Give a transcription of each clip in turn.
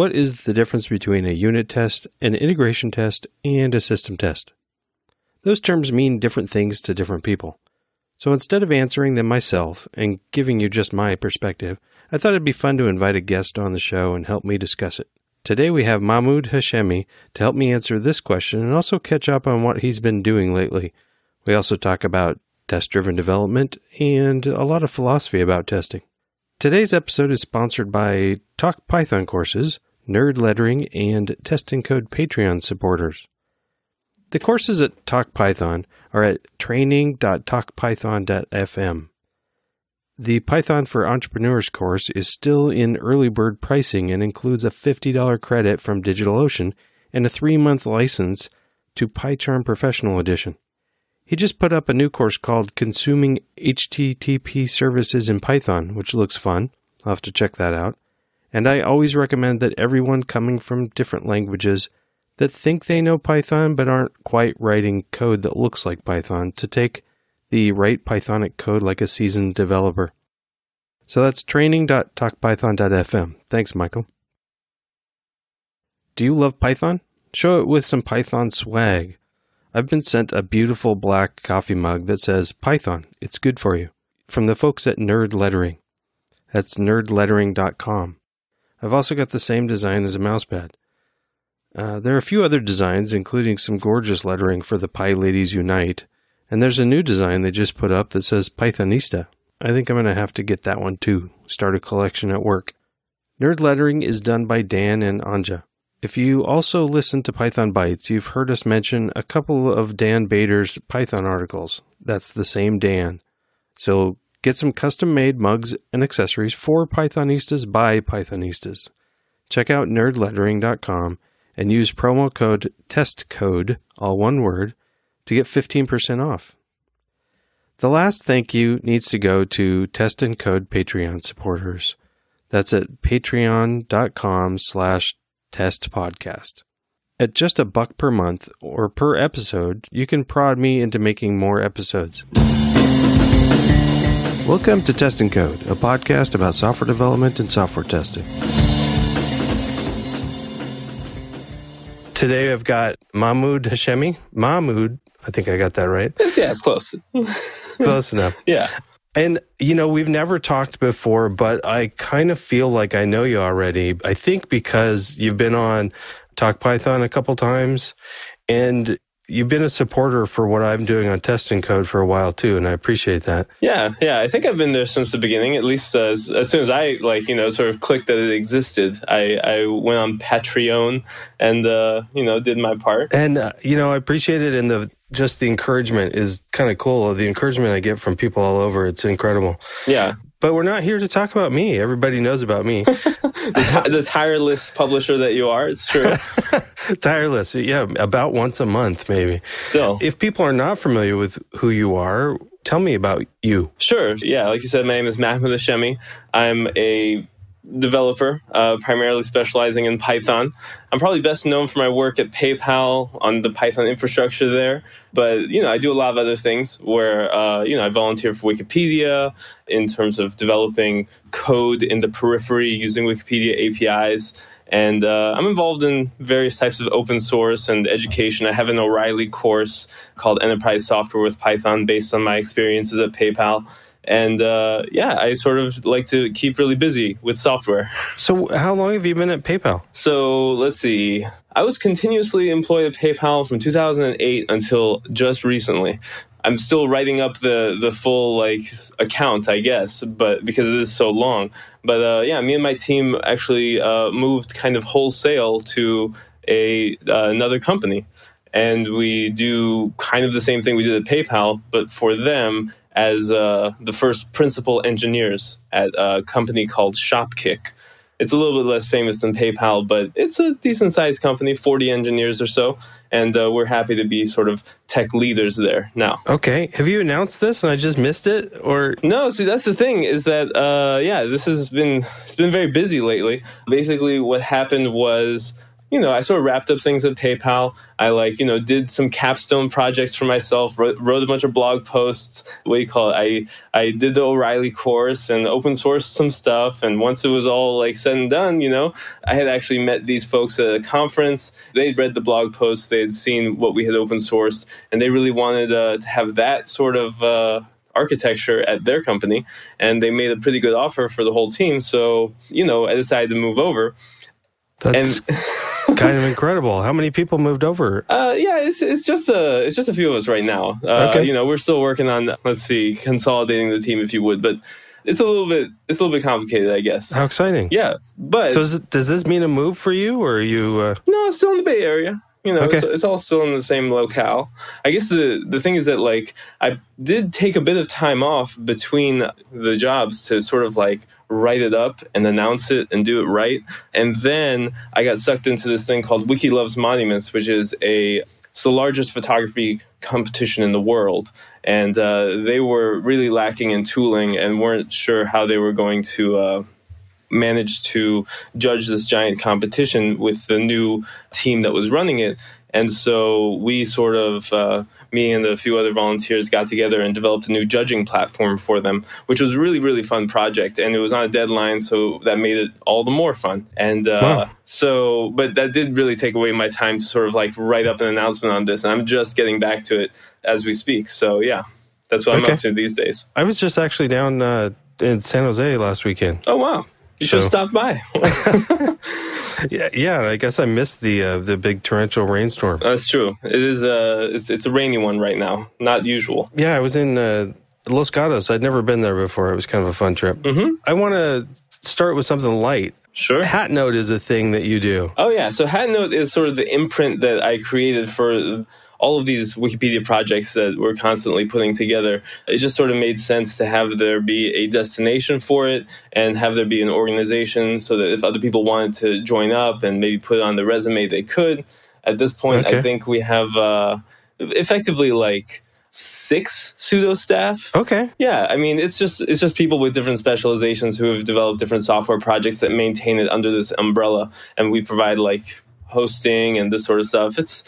What is the difference between a unit test, an integration test, and a system test? Those terms mean different things to different people. So instead of answering them myself and giving you just my perspective, I thought it'd be fun to invite a guest on the show and help me discuss it. Today we have Mahmoud Hashemi to help me answer this question and also catch up on what he's been doing lately. We also talk about test driven development and a lot of philosophy about testing. Today's episode is sponsored by Talk Python courses, Nerd Lettering, and Test and Code Patreon supporters. The courses at Talk Python are at training.talkpython.fm. The Python for Entrepreneurs course is still in early bird pricing and includes a $50 credit from DigitalOcean and a three month license to PyCharm Professional Edition. He just put up a new course called Consuming HTTP Services in Python, which looks fun. I'll have to check that out. And I always recommend that everyone coming from different languages that think they know Python but aren't quite writing code that looks like Python to take the write Pythonic code like a seasoned developer. So that's training.talkpython.fm. Thanks, Michael. Do you love Python? Show it with some Python swag. I've been sent a beautiful black coffee mug that says Python, it's good for you, from the folks at Nerd Lettering. That's nerdlettering.com. I've also got the same design as a mousepad. Uh, there are a few other designs, including some gorgeous lettering for the Pie PyLadies Unite, and there's a new design they just put up that says Pythonista. I think I'm going to have to get that one too. Start a collection at work. Nerd lettering is done by Dan and Anja. If you also listen to Python Bytes, you've heard us mention a couple of Dan Bader's Python articles. That's the same Dan. So get some custom made mugs and accessories for Pythonistas by Pythonistas. Check out nerdlettering.com and use promo code TESTCODE, all one word, to get 15% off. The last thank you needs to go to Test and Code Patreon supporters. That's at patreon.com slash test podcast. At just a buck per month or per episode, you can prod me into making more episodes. Welcome to Test and Code, a podcast about software development and software testing. Today I've got Mahmoud Hashemi. Mahmoud I think I got that right. It's, yeah, it's close. close enough. Yeah. And, you know, we've never talked before, but I kind of feel like I know you already. I think because you've been on Talk Python a couple times and you've been a supporter for what I'm doing on Test and Code for a while too, and I appreciate that. Yeah, yeah, I think I've been there since the beginning. At least as, as soon as I like, you know, sort of clicked that it existed, I, I went on Patreon and uh, you know did my part. And uh, you know, I appreciate it and the just the encouragement is kind of cool. The encouragement I get from people all over, it's incredible. Yeah. But we're not here to talk about me. Everybody knows about me. the, t- the, tireless publisher that you are, it's true. tireless, yeah, about once a month, maybe. Still. If people are not familiar with who you are, tell me about you. Sure. Yeah, like you said, my name is Mahmoud Hashemi. I'm a developer, uh, primarily specializing in Python. I'm probably best known for my work at PayPal on the Python infrastructure there. But you know, I do a lot of other things where uh, you know I volunteer for Wikipedia in terms of developing code in the periphery using Wikipedia APIs. And uh, I'm involved in various types of open source and education. I have an O'Reilly course called Enterprise Software with Python based on my experiences at PayPal and uh, yeah, I sort of like to keep really busy with software. So, how long have you been at PayPal? So, let's see. I was continuously employed at PayPal from 2008 until just recently. I'm still writing up the the full like account, I guess, but because it is so long. But uh, yeah, me and my team actually uh, moved kind of wholesale to a uh, another company, and we do kind of the same thing we did at PayPal, but for them as uh, the first principal engineers at a company called Shopkick. It's a little bit less famous than PayPal, but it's a decent sized company, 40 engineers or so. And uh, we're happy to be sort of tech leaders there now. Okay. Have you announced this and I just missed it? Or No, see that's the thing is that uh, yeah, this has been it's been very busy lately. Basically what happened was you know, I sort of wrapped up things at PayPal. I like, you know, did some capstone projects for myself, wrote, wrote a bunch of blog posts. What do you call it? I, I did the O'Reilly course and open sourced some stuff. And once it was all like said and done, you know, I had actually met these folks at a conference. They'd read the blog posts, they had seen what we had open sourced, and they really wanted uh, to have that sort of, uh, architecture at their company and they made a pretty good offer for the whole team so you know i decided to move over that's and, kind of incredible. How many people moved over? Uh, yeah, it's it's just a it's just a few of us right now. Uh, okay. You know, we're still working on let's see, consolidating the team, if you would, but it's a little bit it's a little bit complicated, I guess. How exciting! Yeah, but so it, does this mean a move for you, or are you? Uh... No, still in the Bay Area. You know, okay. it's, it's, all still in the same locale. I guess the the thing is that like I did take a bit of time off between the jobs to sort of like write it up and announce it and do it right. And then I got sucked into this thing called Wiki Loves Monuments, which is a it's the largest photography competition in the world. And uh, they were really lacking in tooling and weren't sure how they were going to uh, manage to judge this giant competition with the new team that was running it. And so we sort of uh, me and a few other volunteers got together and developed a new judging platform for them, which was a really, really fun project. And it was on a deadline, so that made it all the more fun. And uh, wow. so, but that did really take away my time to sort of like write up an announcement on this. And I'm just getting back to it as we speak. So, yeah, that's what okay. I'm up to these days. I was just actually down uh, in San Jose last weekend. Oh, wow. You so. should stop by. yeah, yeah. I guess I missed the uh, the big torrential rainstorm. That's true. It is. Uh, it's, it's a rainy one right now. Not usual. Yeah, I was in uh, Los Gatos. I'd never been there before. It was kind of a fun trip. Mm-hmm. I want to start with something light. Sure. Hatnote is a thing that you do. Oh yeah. So Hatnote is sort of the imprint that I created for all of these Wikipedia projects that we're constantly putting together, it just sort of made sense to have there be a destination for it and have there be an organization so that if other people wanted to join up and maybe put on the resume, they could. At this point, okay. I think we have uh, effectively like six pseudo staff. Okay. Yeah, I mean it's just it's just people with different specializations who have developed different software projects that maintain it under this umbrella, and we provide like hosting and this sort of stuff. It's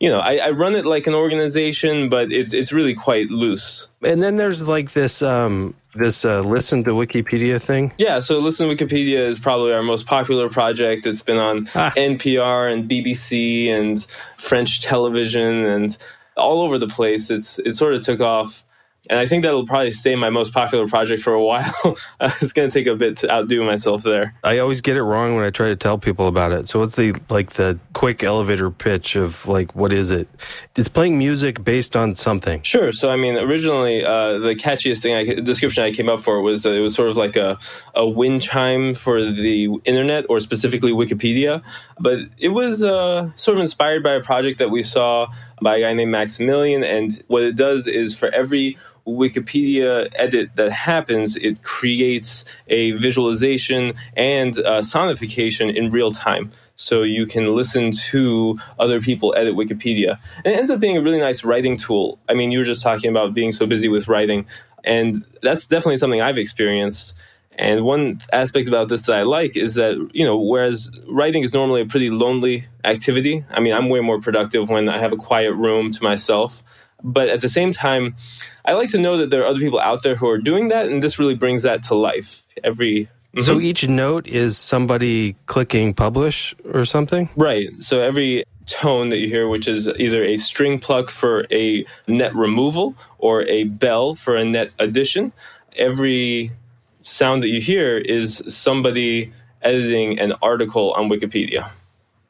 you know, I, I, run it like an organization, but it's it's really quite loose. And then there's like this um, this uh, listen to Wikipedia thing. Yeah, so listen to Wikipedia is probably our most popular project. It's been on ah. NPR and BBC and French television and all over the place. It's it sort of took off and I think that'll probably stay my most popular project for a while. it's going to take a bit to outdo myself there. I always get it wrong when I try to tell people about it. So what's the like the quick elevator pitch of like what is it? It's playing music based on something. Sure. So I mean, originally uh, the catchiest thing I description I came up for was that it was sort of like a a wind chime for the internet or specifically Wikipedia, but it was uh, sort of inspired by a project that we saw by a guy named Maximilian, and what it does is for every Wikipedia edit that happens, it creates a visualization and sonification in real time. So you can listen to other people edit Wikipedia. And it ends up being a really nice writing tool. I mean, you were just talking about being so busy with writing, and that's definitely something I've experienced. And one aspect about this that I like is that, you know, whereas writing is normally a pretty lonely activity, I mean, I'm way more productive when I have a quiet room to myself. But at the same time, I like to know that there are other people out there who are doing that, and this really brings that to life. Every mm-hmm. so each note is somebody clicking publish or something, right? So every tone that you hear, which is either a string pluck for a net removal or a bell for a net addition, every sound that you hear is somebody editing an article on Wikipedia.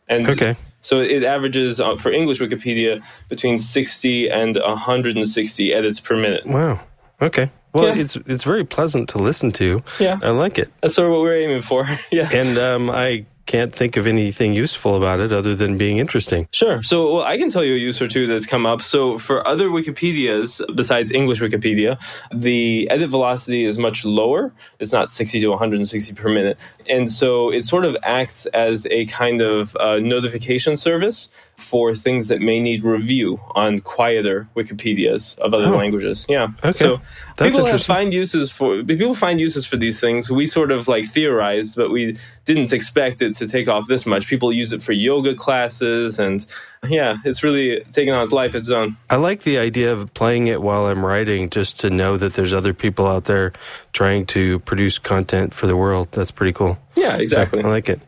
And okay. So it averages uh, for English Wikipedia between 60 and 160 edits per minute. Wow. Okay. Well, yeah. it's it's very pleasant to listen to. Yeah, I like it. That's sort of what we're aiming for. yeah, and um, I can't think of anything useful about it other than being interesting. Sure. So well, I can tell you a use or two that's come up. So for other Wikipedias besides English Wikipedia, the edit velocity is much lower. It's not 60 to 160 per minute. And so it sort of acts as a kind of uh, notification service for things that may need review on quieter Wikipedias of other Oh. languages. Yeah. Okay. So That's people have find uses for people find uses for these things. We sort of like theorized, but we didn't expect it to take off this much. People use it for yoga classes, and yeah, it's really taken on life its own. I like the idea of playing it while I'm writing just to know that there's other people out there trying to produce content for the world. That's pretty cool. Yeah, exactly. I like it.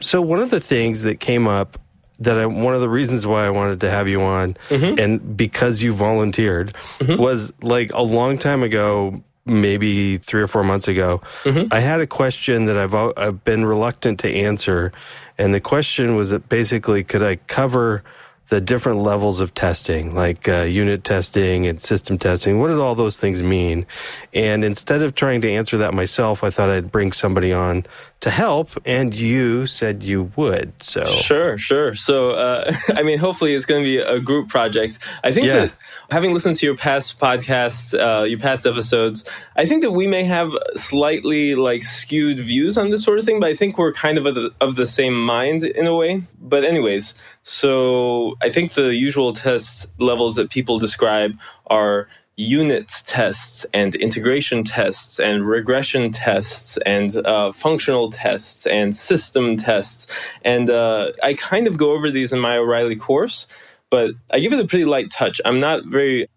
So one of the things that came up that I, one of the reasons why I wanted to have you on Mm-hmm. and because you volunteered was like a long time ago maybe 3 or 4 months ago Mm-hmm. I had a question that I've I've been reluctant to answer and the question was that basically could I cover the different levels of testing, like uh, unit testing and system testing. What do all those things mean? And instead of trying to answer that myself, I thought I'd bring somebody on to help, and you said you would. So Sure, sure. So, uh, I mean, hopefully it's going to be a group project. I think Yeah. that having listened to your past podcasts, uh, your past episodes, I think that we may have slightly like skewed views on this sort of thing, but I think we're kind of of the, of the same mind in a way. But, anyways, so I think the usual test levels that people describe are unit tests and integration tests and regression tests and uh, functional tests and system tests. And uh, I kind of go over these in my O'Reilly course, but I give it a pretty light touch. I'm not very,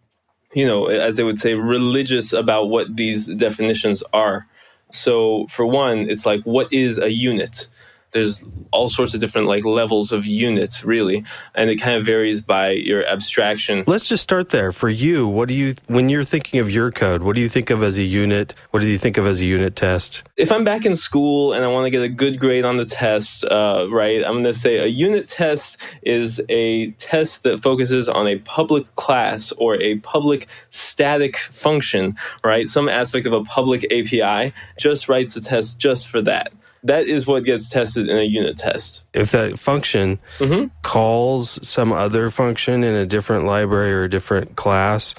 you know, as they would say, religious about what these definitions are. So, for one, it's like, what is a unit? There's all sorts of different like levels of units, really, and it kind of varies by your abstraction. let's just start there. For you, what do you when you're thinking of your code? What do you think of as a unit? What do you think of as a unit test? if I'm back in school and I want to get a good grade on the test, uh, right, I'm going to say a unit test is a test that focuses on a public class or a public static function, right? Some aspect of a public API just writes the test just for that. That is what gets tested in a unit test. If that function Mhm. calls some other function in a different library or a different class,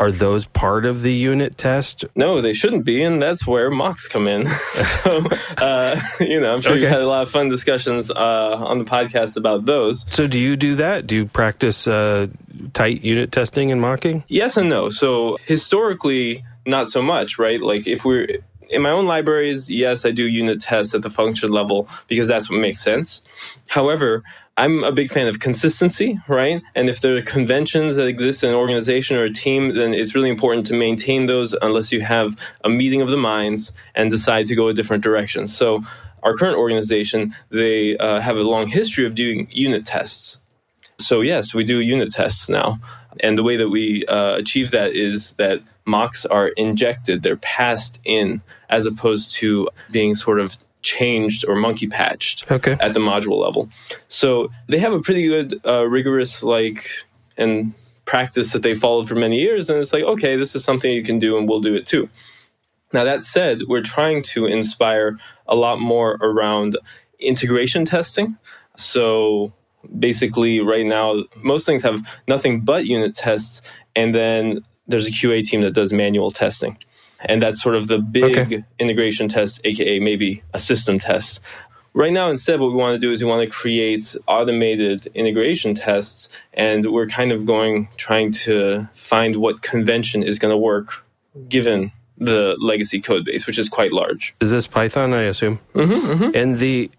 are those part of the unit test? No, they shouldn't be, and that's where mocks come in. so, uh, you know, I'm sure Okay. you've had a lot of fun discussions uh, on the podcast about those. So do you do that? Do you practice uh, tight unit testing and mocking? Yes and no. So historically, not so much, right? Like if we're in my own libraries, yes, I do unit tests at the function level because that's what makes sense. However, I'm a big fan of consistency, right? And if there are conventions that exist in an organization or a team, then it's really important to maintain those unless you have a meeting of the minds and decide to go a different direction. So, our current organization, they uh, have a long history of doing unit tests. So yes, we do unit tests now, and the way that we uh, achieve that is that mocks are injected; they're passed in, as opposed to being sort of changed or monkey patched Okay. at the module level. So they have a pretty good, uh, rigorous like and practice that they followed for many years, and it's like okay, this is something you can do, and we'll do it too. Now, that said, we're trying to inspire a lot more around integration testing. So basically, right now, most things have nothing but unit tests, and then there's a QA team that does manual testing. And that's sort of the big Okay. integration test, aka maybe a system test. Right now, instead, what we want to do is we want to create automated integration tests, and we're kind of going, trying to find what convention is going to work given the legacy code base, which is quite large. Is this Python, I assume? Mm-hmm, And the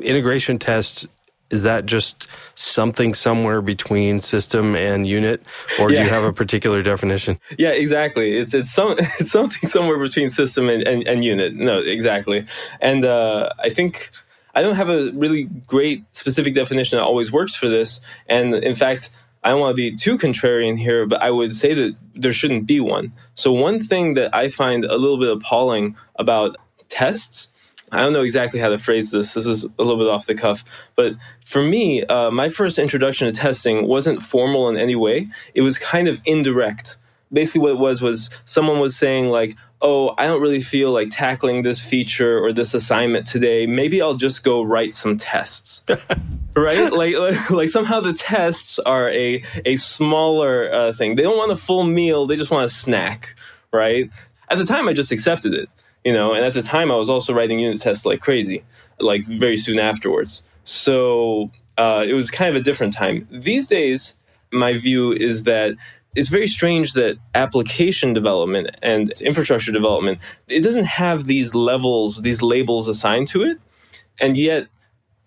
integration test, is that just something somewhere between system and unit? Or do you have a particular definition? Yeah, exactly. It's it's some it's something somewhere between system and, and, and unit. No, exactly. And uh, I think I don't have a really great specific definition that always works for this. And in fact, I don't want to be too contrarian here, but I would say that there shouldn't be one. So one thing that I find a little bit appalling about tests I don't know exactly how to phrase this. This is a little bit off the cuff. But for me, uh, my first introduction to testing wasn't formal in any way. It was kind of indirect. Basically, what it was was someone was saying, like, oh, I don't really feel like tackling this feature or this assignment today. Maybe I'll just go write some tests. right? Like, like, like somehow the tests are a, a smaller uh, thing. They don't want a full meal, they just want a snack, right? At the time, I just accepted it you know and at the time i was also writing unit tests like crazy like very soon afterwards so uh, it was kind of a different time. These days, my view is that it's very strange that application development and infrastructure development it doesn't have these levels these labels assigned to it and yet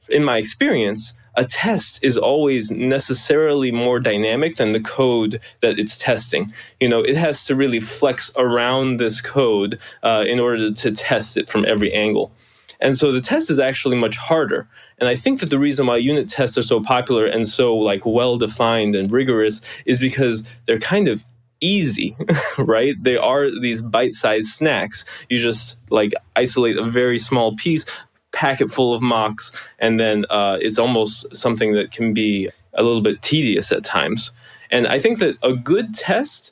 in my experience a test is always necessarily more dynamic than the code that it's testing you know it has to really flex around this code uh, in order to test it from every angle and so the test is actually much harder. And I think that the reason why unit tests are so popular and so like well defined and rigorous is because they're kind of easy, right? They are these bite-sized snacks. You just like isolate a very small piece, pack it full of mocks, and then uh, it's almost something that can be a little bit tedious at times. And I think that a good test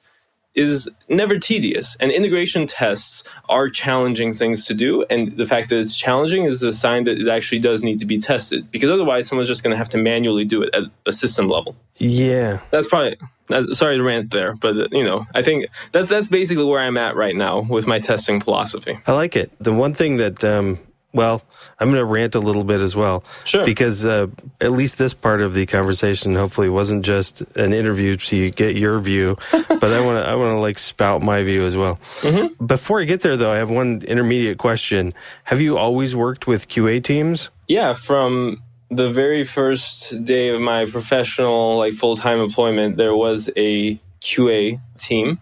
is never tedious. And integration tests are challenging things to do. And the fact that it's challenging is a sign that it actually does need to be tested because otherwise someone's just going to have to manually do it at a system level. Yeah. That's probably, that's, sorry to rant there, but you know, I think that's, that's basically where I'm at right now with my testing philosophy. I like it. The one thing that, um, well, I'm going to rant a little bit as well. Sure. Because uh, at least this part of the conversation hopefully wasn't just an interview to you get your view, but I want to I want to like spout my view as well. Mm-hmm. Before I get there though, I have one intermediate question. Have you always worked with QA teams? Yeah, from the very first day of my professional like full-time employment, there was a QA team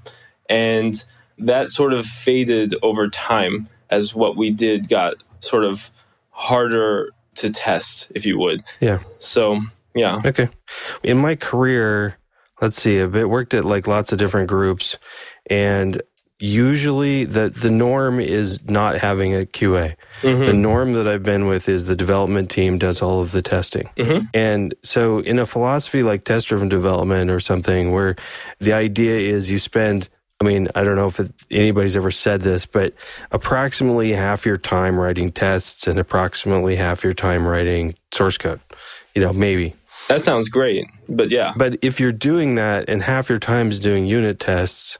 and that sort of faded over time as what we did got sort of harder to test, if you would. Yeah. So, yeah. Okay. In my career, let's see, I've worked at like lots of different groups, and usually the the norm is not having a QA. Mm-hmm. The norm that I've been with is the development team does all of the testing. Mm-hmm. And so in a philosophy like test driven development or something where the idea is you spend I mean, I don't know if it, anybody's ever said this, but approximately half your time writing tests and approximately half your time writing source code. You know, maybe. That sounds great, but yeah. But if you're doing that and half your time is doing unit tests,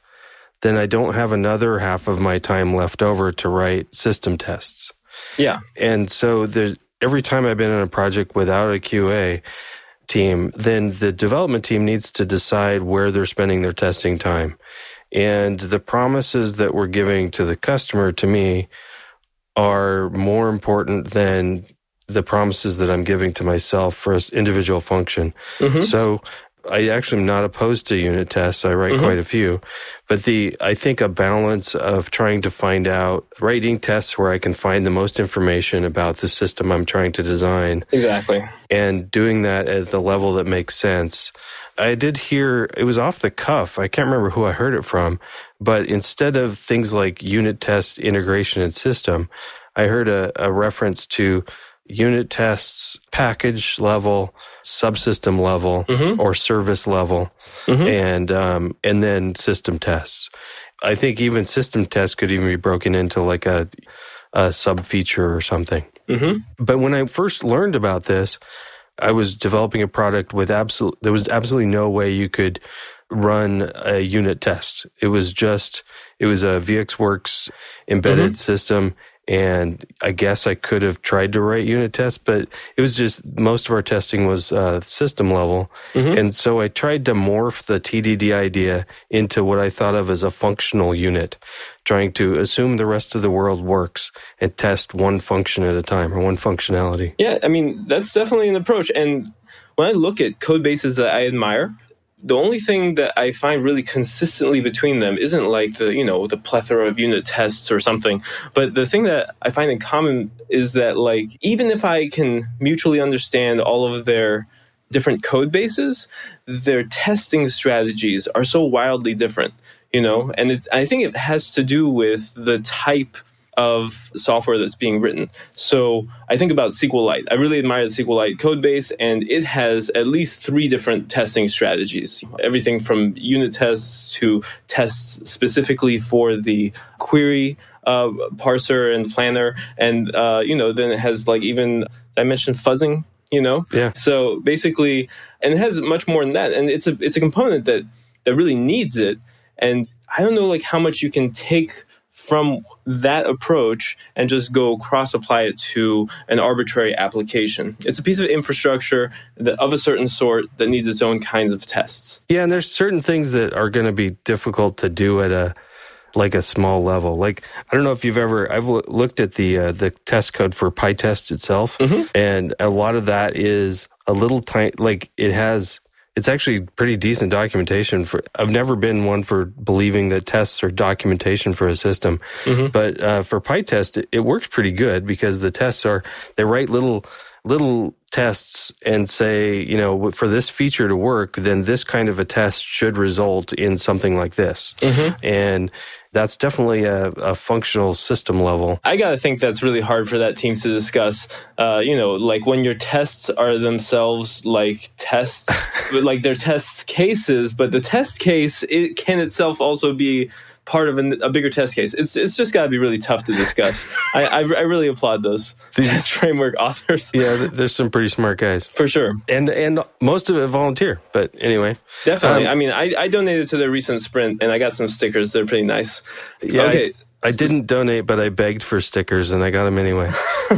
then I don't have another half of my time left over to write system tests. Yeah. And so there's every time I've been in a project without a QA team, then the development team needs to decide where they're spending their testing time. And the promises that we're giving to the customer to me are more important than the promises that I'm giving to myself for an individual function. Mm-hmm. So I actually am not opposed to unit tests. I write mm-hmm. quite a few, but the I think a balance of trying to find out writing tests where I can find the most information about the system I'm trying to design. Exactly. And doing that at the level that makes sense I did hear it was off the cuff. I can't remember who I heard it from, but instead of things like unit test, integration, and system, I heard a, a reference to unit tests, package level, subsystem level, mm-hmm. or service level, mm-hmm. and um, and then system tests. I think even system tests could even be broken into like a a sub feature or something. Mm-hmm. But when I first learned about this, I was developing a product with absolute, there was absolutely no way you could run a unit test. It was just, it was a VxWorks embedded mm-hmm. system. And I guess I could have tried to write unit tests, but it was just most of our testing was uh, system level. Mm-hmm. And so I tried to morph the TDD idea into what I thought of as a functional unit trying to assume the rest of the world works and test one function at a time or one functionality. Yeah, I mean, that's definitely an approach. And when I look at code bases that I admire, the only thing that I find really consistently between them isn't like the, you know, the plethora of unit tests or something. But the thing that I find in common is that like even if I can mutually understand all of their different code bases, their testing strategies are so wildly different you know and it, i think it has to do with the type of software that's being written. So i think about sqlite. I really admire the sqlite code base and it has at least three different testing strategies. Everything from unit tests to tests specifically for the query uh, parser and planner and uh, you know then it has like even i mentioned fuzzing you know? Yeah. So basically and it has much more than that and it's a it's a component that that really needs it and I don't know like how much you can take from that approach and just go cross apply it to an arbitrary application. It's a piece of infrastructure that, of a certain sort that needs its own kinds of tests. Yeah, and there's certain things that are going to be difficult to do at a like a small level. Like I don't know if you've ever I've looked at the uh, the test code for PyTest itself, mm-hmm. and a lot of that is a little tiny. Like it has it's actually pretty decent documentation for i've never been one for believing that tests are documentation for a system mm-hmm. but uh, for pytest it, it, works pretty good because the tests are they write little little tests and say you know for this feature to work then this kind of a test should result in something like this mm-hmm. and that's definitely a, a, functional system level. I got to think that's really hard for that team to discuss. Uh, you know, like when your tests are themselves like tests, like they're test cases, but the test case it can itself also be part of a, a bigger test case. It's it's just got to be really tough to discuss. I, I, I really applaud those These, test framework authors. Yeah, there's some pretty smart guys for sure, and and most of it volunteer. But anyway, definitely. Um, I mean, I I donated to their recent sprint, and I got some stickers. They're pretty nice. Yeah. Okay. I, I didn't donate, but I begged for stickers, and I got them anyway.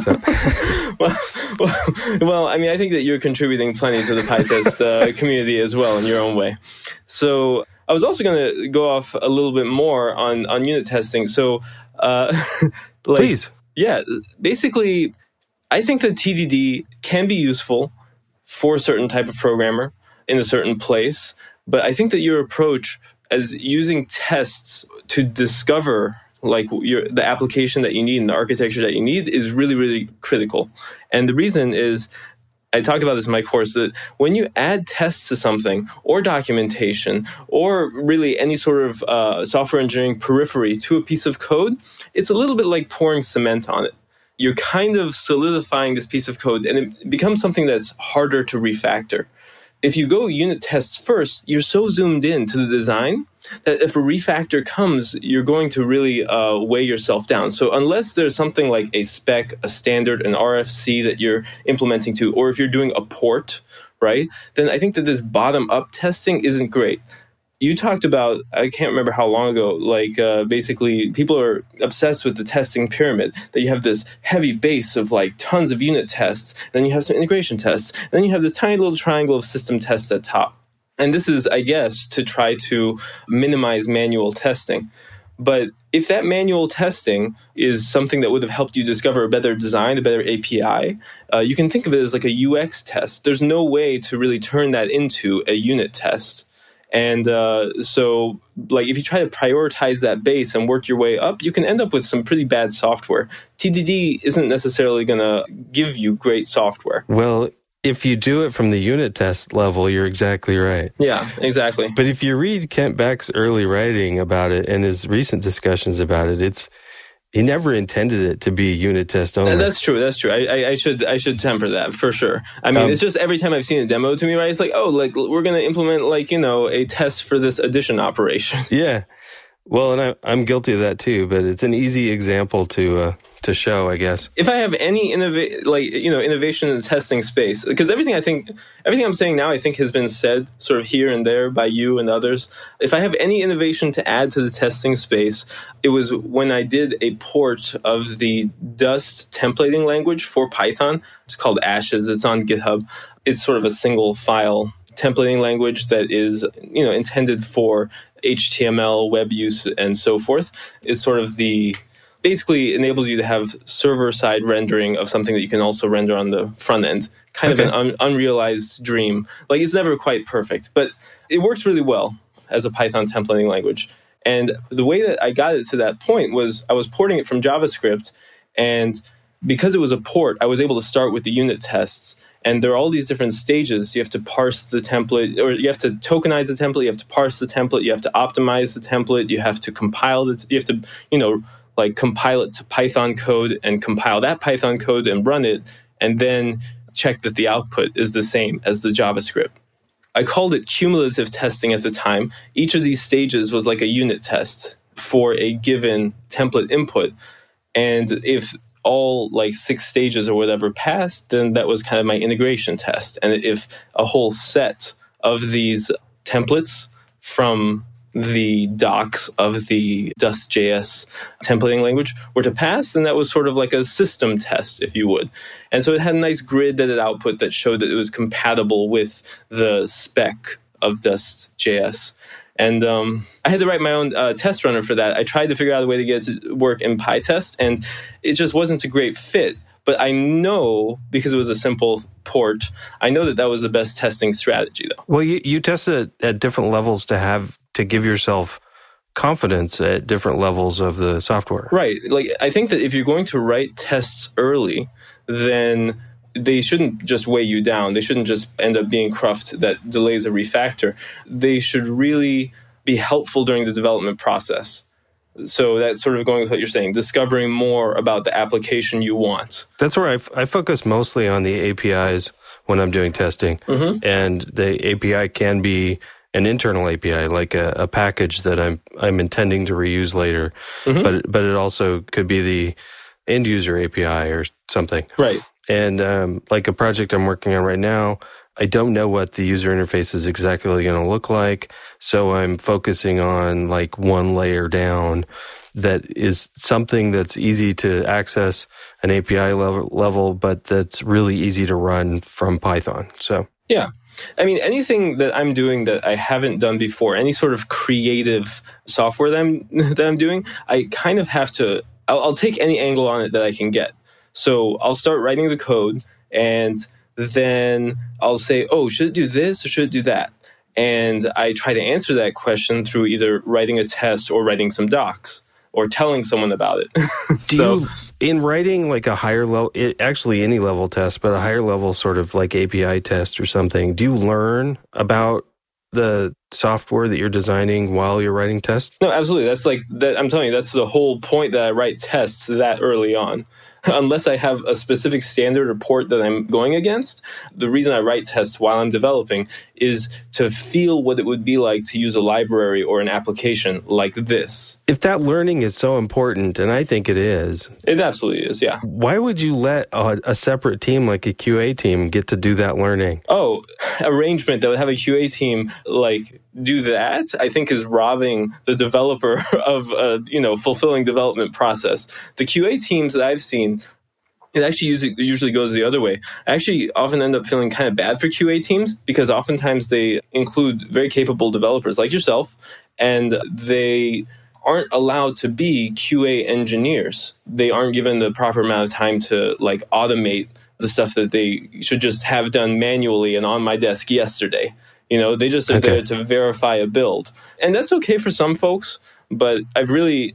So. well, well, well, I mean, I think that you're contributing plenty to the PyTest uh, community as well in your own way. So I was also going to go off a little bit more on on unit testing. So, uh, like, please, yeah, basically, I think that TDD can be useful for a certain type of programmer in a certain place, but I think that your approach as using tests to discover like your the application that you need and the architecture that you need is really really critical and the reason is I talked about this in my course that when you add tests to something or documentation or really any sort of uh, software engineering periphery to a piece of code, it's a little bit like pouring cement on it. You're kind of solidifying this piece of code and it becomes something that's harder to refactor if you go unit tests first, you're so zoomed in to the design that if a refactor comes, you're going to really uh, weigh yourself down. So unless there's something like a spec, a standard, an RFC that you're implementing to, or if you're doing a port, right, then I think that this bottom up testing isn't great you talked about i can't remember how long ago like uh, basically people are obsessed with the testing pyramid that you have this heavy base of like tons of unit tests then you have some integration tests then you have this tiny little triangle of system tests at top and this is i guess to try to minimize manual testing but if that manual testing is something that would have helped you discover a better design, a better API, uh, you can think of it as like a UX test. There's no way to really turn that into a unit test. And uh, so, like, if you try to prioritize that base and work your way up, you can end up with some pretty bad software. TDD isn't necessarily going to give you great software. Well, if you do it from the unit test level, you're exactly right. Yeah, exactly. But if you read Kent Beck's early writing about it and his recent discussions about it, it's he never intended it to be a unit test only. That's true. That's true. I, I, I should I should temper that for sure. I mean, um, it's just every time I've seen a demo to me, right? It's like, oh, like we're gonna implement like you know a test for this addition operation. Yeah. Well, and I, I'm guilty of that too, but it's an easy example to uh, to show, I guess. If I have any innovate, like you know, innovation in the testing space, because everything I think, everything I'm saying now, I think has been said sort of here and there by you and others. If I have any innovation to add to the testing space, it was when I did a port of the Dust templating language for Python. It's called Ashes. It's on GitHub. It's sort of a single file templating language that is you know intended for HTML web use and so forth. It's sort of the basically enables you to have server side rendering of something that you can also render on the front end. Kind okay. of an un- unrealized dream. Like it's never quite perfect, but it works really well as a Python templating language. And the way that I got it to that point was I was porting it from JavaScript, and because it was a port, I was able to start with the unit tests. And there are all these different stages. You have to parse the template, or you have to tokenize the template. You have to parse the template. You have to optimize the template. You have to compile it. You have to, you know, like compile it to Python code and compile that Python code and run it, and then check that the output is the same as the JavaScript. I called it cumulative testing at the time. Each of these stages was like a unit test for a given template input. And if all like six stages or whatever passed, then that was kind of my integration test. And if a whole set of these templates from the docs of the Dust.js templating language were to pass, then that was sort of like a system test, if you would. And so it had a nice grid that it output that showed that it was compatible with the spec of Dust.js. And um, I had to write my own uh, test runner for that. I tried to figure out a way to get it to work in PyTest, and it just wasn't a great fit. But I know because it was a simple port, I know that that was the best testing strategy, though. Well, you, you tested it at different levels to have to give yourself confidence at different levels of the software. Right. Like I think that if you're going to write tests early, then they shouldn't just weigh you down. They shouldn't just end up being cruft that delays a refactor. They should really be helpful during the development process. So that's sort of going with what you're saying, discovering more about the application you want. That's where I, f- I focus mostly on the APIs when I'm doing testing. Mm-hmm. And the API can be an internal API, like a, a, package that I'm I'm intending to reuse later. Mm-hmm. But but it also could be the end user API or something. Right. And um, like a project I'm working on right now, I don't know what the user interface is exactly going to look like. So I'm focusing on like one layer down that is something that's easy to access an API level, level, but that's really easy to run from Python. So, yeah. I mean, anything that I'm doing that I haven't done before, any sort of creative software that I'm, that I'm doing, I kind of have to, I'll, I'll take any angle on it that I can get. So I'll start writing the code and then I'll say, oh, should it do this or should it do that? And I try to answer that question through either writing a test or writing some docs or telling someone about it. do so, you, in writing like a higher level, it, actually any level test, but a higher level sort of like API test or something, do you learn about the software that you're designing while you're writing tests? No, absolutely. That's like that. I'm telling you, that's the whole point that I write tests that early on. unless I have a specific standard or port that I'm going against, the reason I write tests while I'm developing is to feel what it would be like to use a library or an application like this. If that learning is so important, and I think it is, it absolutely is, yeah. Why would you let a, a separate team like a QA team get to do that learning? Oh, arrangement that would have a QA team like do that, I think is robbing the developer of a you know fulfilling development process. The QA teams that I've seen it actually usually, usually goes the other way. I actually often end up feeling kind of bad for QA teams because oftentimes they include very capable developers like yourself, and they aren't allowed to be QA engineers. They aren't given the proper amount of time to like automate the stuff that they should just have done manually and on my desk yesterday. You know, they just are okay. there to verify a build. And that's okay for some folks, but I've really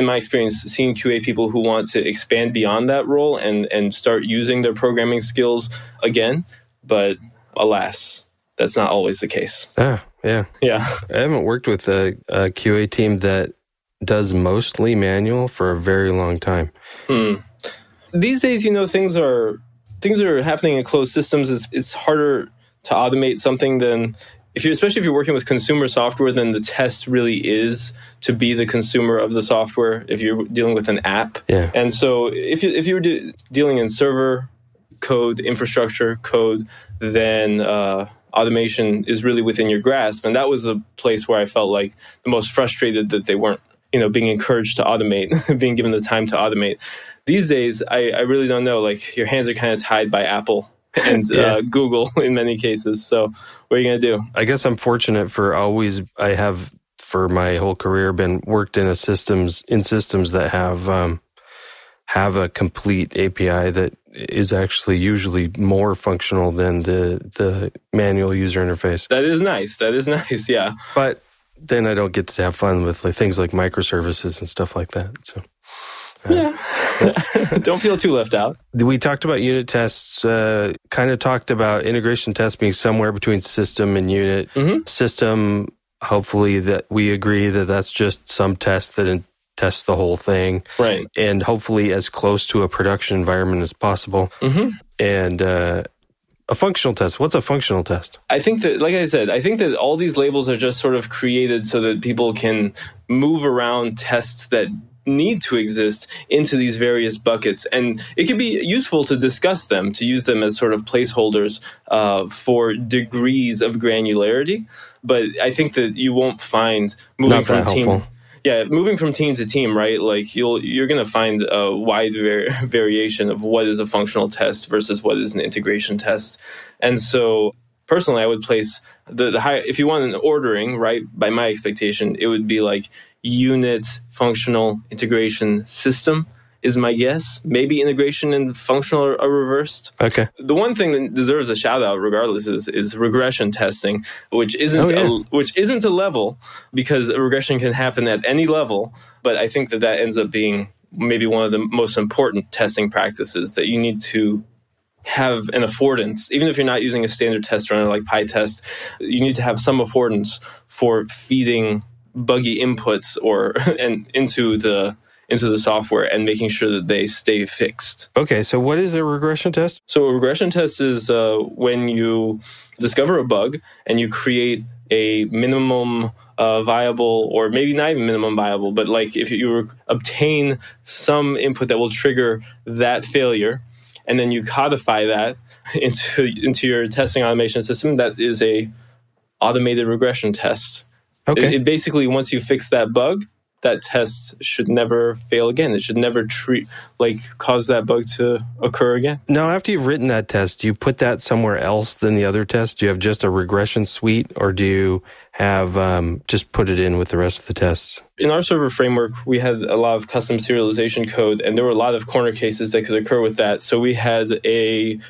in my experience, seeing QA people who want to expand beyond that role and, and start using their programming skills again. But alas, that's not always the case. Ah, yeah. Yeah. I haven't worked with a, a QA team that does mostly manual for a very long time. Hmm. These days, you know, things are things are happening in closed systems. It's it's harder to automate something than if you especially if you're working with consumer software then the test really is to be the consumer of the software if you're dealing with an app. Yeah. and so if you if you were de- dealing in server code infrastructure code then uh, automation is really within your grasp. And that was the place where i felt like the most frustrated that they weren't you know being encouraged to automate being given the time to automate. These days I, I really don't know. Like your hands are kind of tied by apple and yeah. uh, Google in many cases. So, what are you going to do? I guess I'm fortunate for always. I have for my whole career been worked in a systems in systems that have um, have a complete API that is actually usually more functional than the the manual user interface. That is nice. That is nice. Yeah. But then I don't get to have fun with like things like microservices and stuff like that. So. Yeah. Don't feel too left out. We talked about unit tests, uh, kind of talked about integration tests being somewhere between system and unit. Mm-hmm. System, hopefully, that we agree that that's just some test that in- tests the whole thing. Right. And hopefully as close to a production environment as possible. Mm-hmm. And, uh, a functional test. What's a functional test? I think that, like I said, I think that all these labels are just sort of created so that people can move around tests that need to exist into these various buckets. And it can be useful to discuss them, to use them as sort of placeholders uh, for degrees of granularity. But I think that you won't find moving from team. helpful. Yeah, moving from team to team, right? Like you'll you're going to find a wide var- variation of what is a functional test versus what is an integration test. And so personally, I would place the, the high, if you want an ordering, right, by my expectation, it would be like unit, functional, integration, system is my guess. Maybe integration and functional are, are reversed. Okay. The one thing that deserves a shout out, regardless, is, is regression testing, which isn't Oh, yeah. a, which isn't a level because a regression can happen at any level. But I think that that ends up being maybe one of the most important testing practices that you need to have an affordance, even if you're not using a standard test runner like PyTest, you need to have some affordance for feeding buggy inputs or and into the into the software and making sure that they stay fixed. Okay. So what is a regression test? So a regression test is uh, when you discover a bug and you create a minimum uh, viable, or maybe not even minimum viable, but like if you obtain some input that will trigger that failure, and then you codify that into into your testing automation system, that is a automated regression test. Okay. It, it basically once you fix that bug, that test should never fail again. It should never treat like cause that bug to occur again. now, after you've written that test, do you put that somewhere else than the other test? Do you have just a regression suite, or do you have um, just put it in with the rest of the tests? in our server framework, we had a lot of custom serialization code, and there were a lot of corner cases that could occur with that. So we had a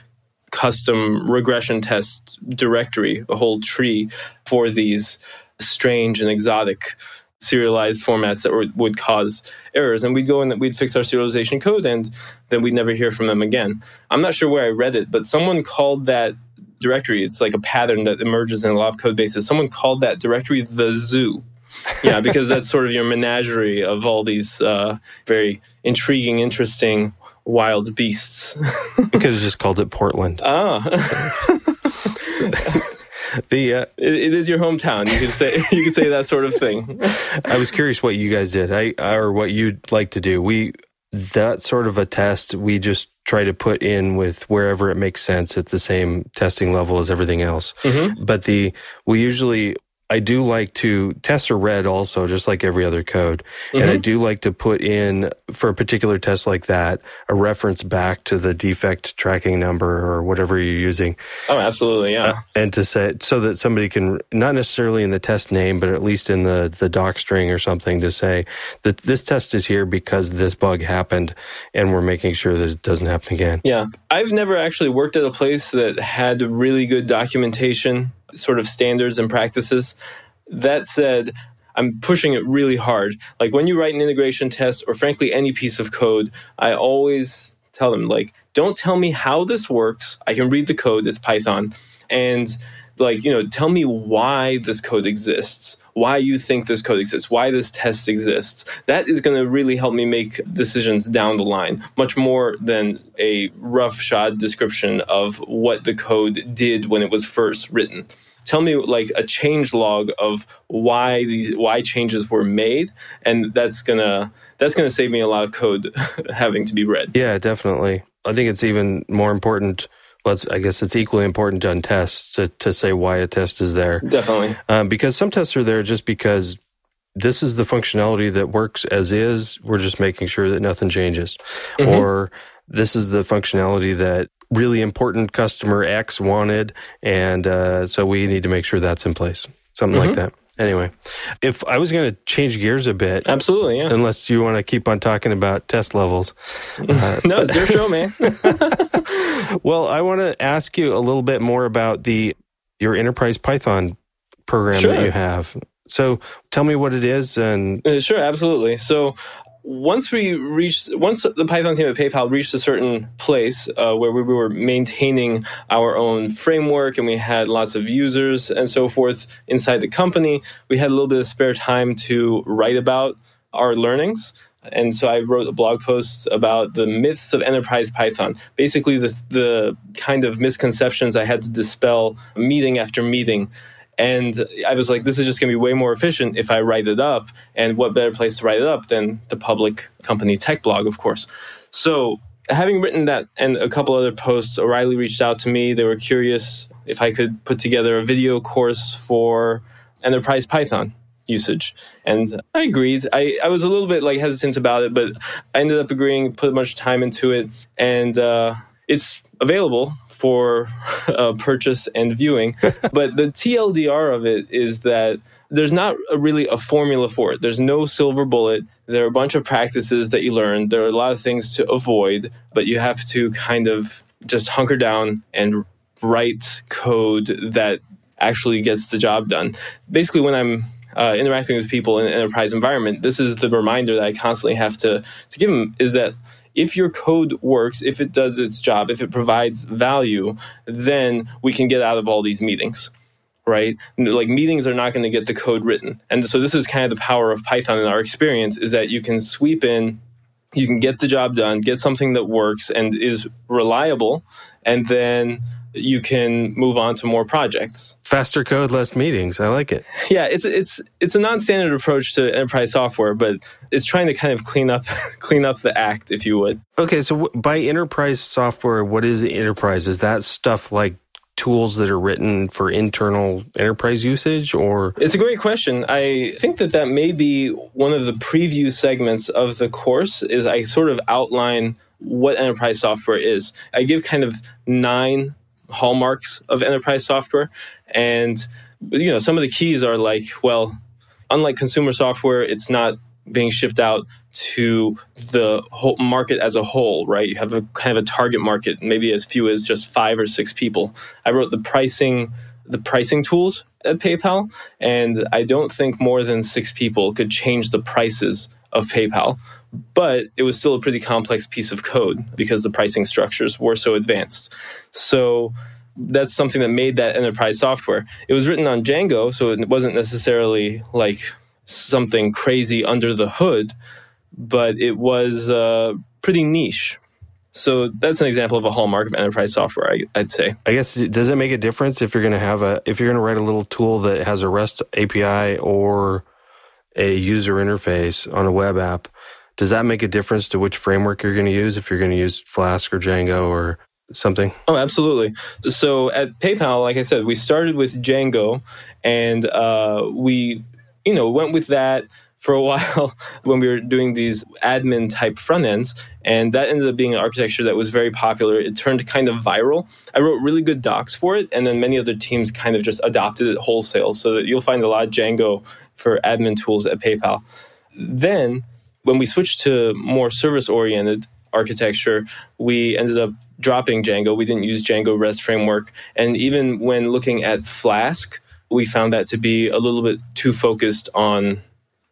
custom regression test directory, a whole tree for these strange and exotic serialized formats that were, would cause errors. And we'd go in and we'd fix our serialization code, and then we'd never hear from them again. I'm not sure where I read it, but someone called that directory, it's like a pattern that emerges in a lot of code bases. Someone called that directory the zoo yeah, because that's sort of your menagerie of all these uh, very intriguing, interesting wild beasts. You could have just called it Portland. ah, The uh, it, it is your hometown. You can say you could say that sort of thing. I was curious what you guys did, I or what you'd like to do. We that sort of a test we just try to put in with wherever it makes sense at the same testing level as everything else. But the we usually I do like to tests are read also, just like every other code. And I mm-hmm. do like to put in for a particular test like that a reference back to the defect tracking number or whatever you're using Oh, absolutely, yeah. Uh, and to say so that somebody can not necessarily in the test name but at least in the the doc string or something to say that this test is here because this bug happened and we're making sure that it doesn't happen again Yeah. I've never actually worked at a place that had really good documentation, sort of standards and practices. That said, I'm pushing it really hard. Like when you write an integration test or frankly any piece of code, I always tell them like don't tell me how this works. I can read the code, it's Python. And like, you know, tell me why this code exists why you think this code exists, why this test exists. That is going to really help me make decisions down the line, much more than a roughshod description of what the code did when it was first written. Tell me like a change log of why these why changes were made, and that's gonna that's gonna save me a lot of code having to be read. yeah definitely i think it's even more important well, i guess it's equally important on tests to, to say why a test is there Definitely. um, because some tests are there just because this is the functionality that works as is. We're just making sure that nothing changes. Or this is the functionality that really important customer X wanted. And uh, so we need to make sure that's in place. Something like that. Anyway, if I was going to change gears a bit, Absolutely, yeah. unless you want to keep on talking about test levels, no, it's your show, man. well, I want to ask you a little bit more about the your enterprise Python program that you have. So tell me what it is and Uh, Sure, absolutely. So once we reached, once the Python team at PayPal reached a certain place uh, where we were maintaining our own framework and we had lots of users and so forth inside the company, we had a little bit of spare time to write about our learnings. And so I wrote a blog post about the myths of enterprise Python. Basically, the the kind of misconceptions I had to dispel meeting after meeting. And I was like, this is just going to be way more efficient if I write it up. And what better place to write it up than the public company tech blog, of course. So, having written that and a couple other posts, O'Reilly reached out to me. They were curious if I could put together a video course for enterprise Python usage. And I agreed. I, I was a little bit like hesitant about it, but I ended up agreeing, put much time into it, and uh, it's available for uh, purchase and viewing. but the TLDR of it is that there's not a really a formula for it. There's no silver bullet. There are a bunch of practices that you learn. There are a lot of things to avoid, but you have to kind of just hunker down and write code that actually gets the job done. Basically, when I'm uh, interacting with people in an enterprise environment, this is the reminder that I constantly have to to give them is that if your code works, if it does its job, if it provides value, then we can get out of all these meetings. Right? Like meetings are not going to get the code written. And so this is kind of the power of Python in our experience is that you can sweep in, you can get the job done, get something that works and is reliable, and then you can move on to more projects. Faster code, less meetings. I like it. Yeah, it's it's it's a non-standard approach to enterprise software, but it's trying to kind of clean up clean up the act, if you would. Okay, so by enterprise software, what is enterprise? Is that stuff like tools that are written for internal enterprise usage or it's a great question i think that that may be one of the preview segments of the course is i sort of outline what enterprise software is i give kind of nine hallmarks of enterprise software. And you know, some of the keys are like, well, unlike consumer software, it's not being shipped out to the whole market as a whole, right? You have a kind of a target market, maybe as few as just five or six people. I wrote the pricing the pricing tools at PayPal, and I don't think more than six people could change the prices of PayPal. But it was still a pretty complex piece of code because the pricing structures were so advanced. So that's something that made that enterprise software. It was written on Django, so it wasn't necessarily like something crazy under the hood, but it was uh, pretty niche. So that's an example of a hallmark of enterprise software, I, would say. I guess does it make a difference if you're going to have a if you're going to write a little tool that has a REST API or a user interface on a web app? Does that make a difference to which framework you're going to use if you're going to use Flask or Django or something? Oh, absolutely. So at PayPal, like I said, we started with Django, and uh, we, you know, went with that for a while when we were doing these admin type front ends. And that ended up being an architecture that was very popular. It turned kind of viral. I wrote really good docs for it, and then many other teams kind of just adopted it wholesale. So that you'll find a lot of Django for admin tools at PayPal. Then, when we switched to more service oriented architecture, we ended up dropping Django. We didn't use Django REST framework. And even when looking at Flask, we found that to be a little bit too focused on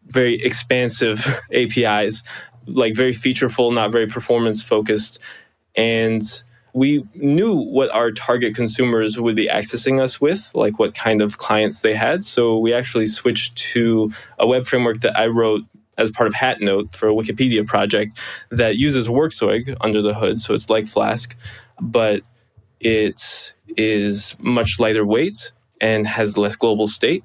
very expansive APIs, like very featureful, not very performance focused. And we knew what our target consumers would be accessing us with, like what kind of clients they had. So we actually switched to a web framework that I wrote as part of Hatnote for a Wikipedia project that uses Werkzeug under the hood. So it's like Flask, but it is much lighter weight and has less global state.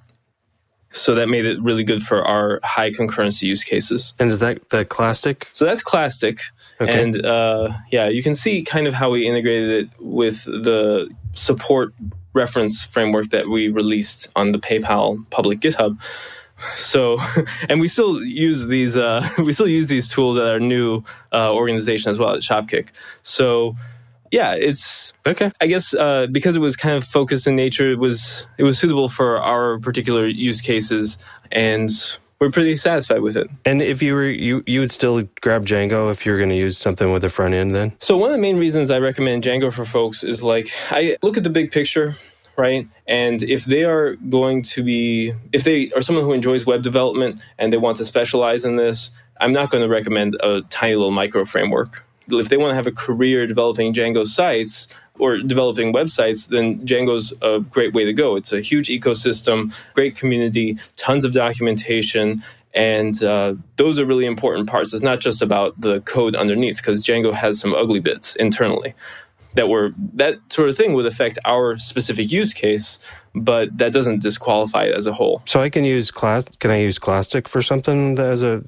So that made it really good for our high concurrency use cases. And is that the Clastic? So that's Clastic. Okay. And uh, yeah, you can see kind of how we integrated it with the support reference framework that we released on the PayPal public GitHub so and we still use these uh, we still use these tools at our new uh, organization as well at shopkick so yeah it's okay i guess uh, because it was kind of focused in nature it was it was suitable for our particular use cases and we're pretty satisfied with it. And if you were you you would still grab Django if you're going to use something with a front end then? So one of the main reasons I recommend Django for folks is like I look at the big picture right? And if they are going to be, if they are someone who enjoys web development and they want to specialize in this, I'm not going to recommend a tiny little micro framework. If they want to have a career developing Django sites or developing websites, then Django's a great way to go. It's a huge ecosystem, great community, tons of documentation, and uh, those are really important parts. It's not just about the code underneath, because Django has some ugly bits internally. That were that sort of thing would affect our specific use case, but that doesn't disqualify it as a whole. So I can use class. Can I use Clastic for something that as a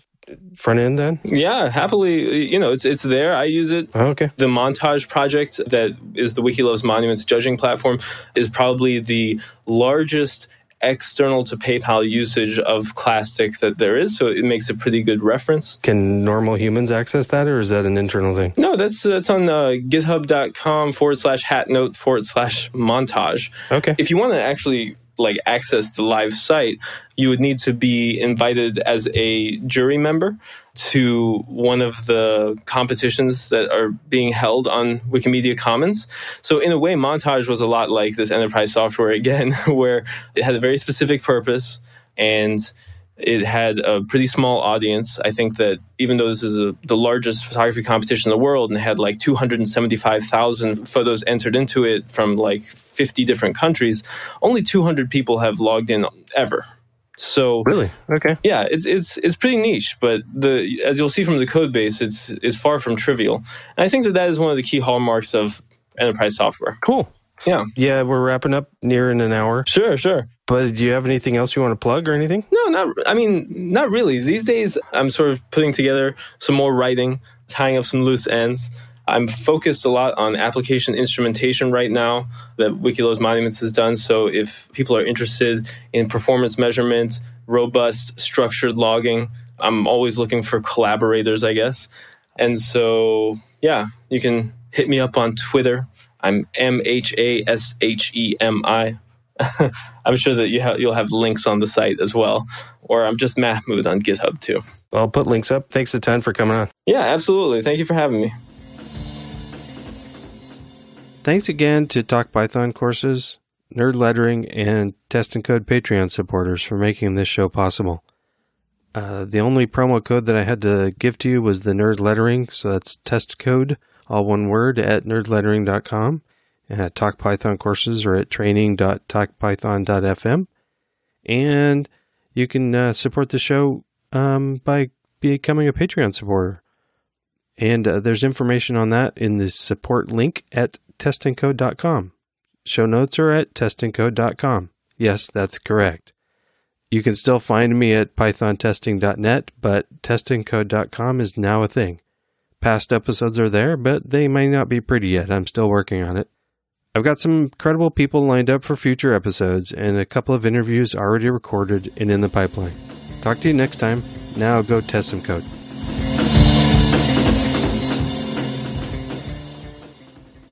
front end then? Yeah, happily, you know, it's it's there. I use it. Oh, okay. The montage project that is the Wiki Loves Monuments judging platform is probably the largest external to PayPal usage of Clastic that there is, so it makes a pretty good reference. Can normal humans access that, or is that an internal thing? No, that's that's on uh, github.com forward slash hatnote forward slash montage. Okay. If you want to actually like access the live site, you would need to be invited as a jury member to one of the competitions that are being held on Wikimedia Commons. So in a way, Montage was a lot like this enterprise software again, where it had a very specific purpose and it had a pretty small audience. I think that even though this is a, the largest photography competition in the world and had like 275,000 photos entered into it from like 50 different countries, only 200 people have logged in ever. So really, okay, yeah, it's it's it's pretty niche, but the as you'll see from the code base, it's it's far from trivial. And I think that that is one of the key hallmarks of enterprise software. Cool. Yeah. Yeah, we're wrapping up near in an hour. Sure, sure. But do you have anything else you want to plug or anything? No, not. I mean, not really. These days, I'm sort of putting together some more writing, tying up some loose ends. I'm focused a lot on application instrumentation right now that Wiki Loves Monuments has done. So if people are interested in performance measurement, robust structured logging, I'm always looking for collaborators, I guess. And so, yeah, you can hit me up on Twitter. I'm M H A S H E M I. I'm sure that you ha- you'll have links on the site as well. Or I'm just Mahmoud on GitHub too. I'll put links up. Thanks a ton for coming on. Yeah, absolutely. Thank you for having me. Thanks again to Talk Python courses, Nerd Lettering, and Test and Code Patreon supporters for making this show possible. Uh, the only promo code that I had to give to you was the Nerd Lettering, so that's test code, all one word, at nerdlettering.com. And Talk Python courses are at training.talkpython.fm. And you can uh, support the show um, by becoming a Patreon supporter. And uh, there's information on that in the support link at testandcode.com. Show notes are at testandcode.com. Yes, that's correct. You can still find me at pythontesting.net, but testandcode.com is now a thing. Past episodes are there, but they may not be pretty yet. I'm still working on it. I've got some incredible people lined up for future episodes and a couple of interviews already recorded and in the pipeline. Talk to you next time. Now go test some code.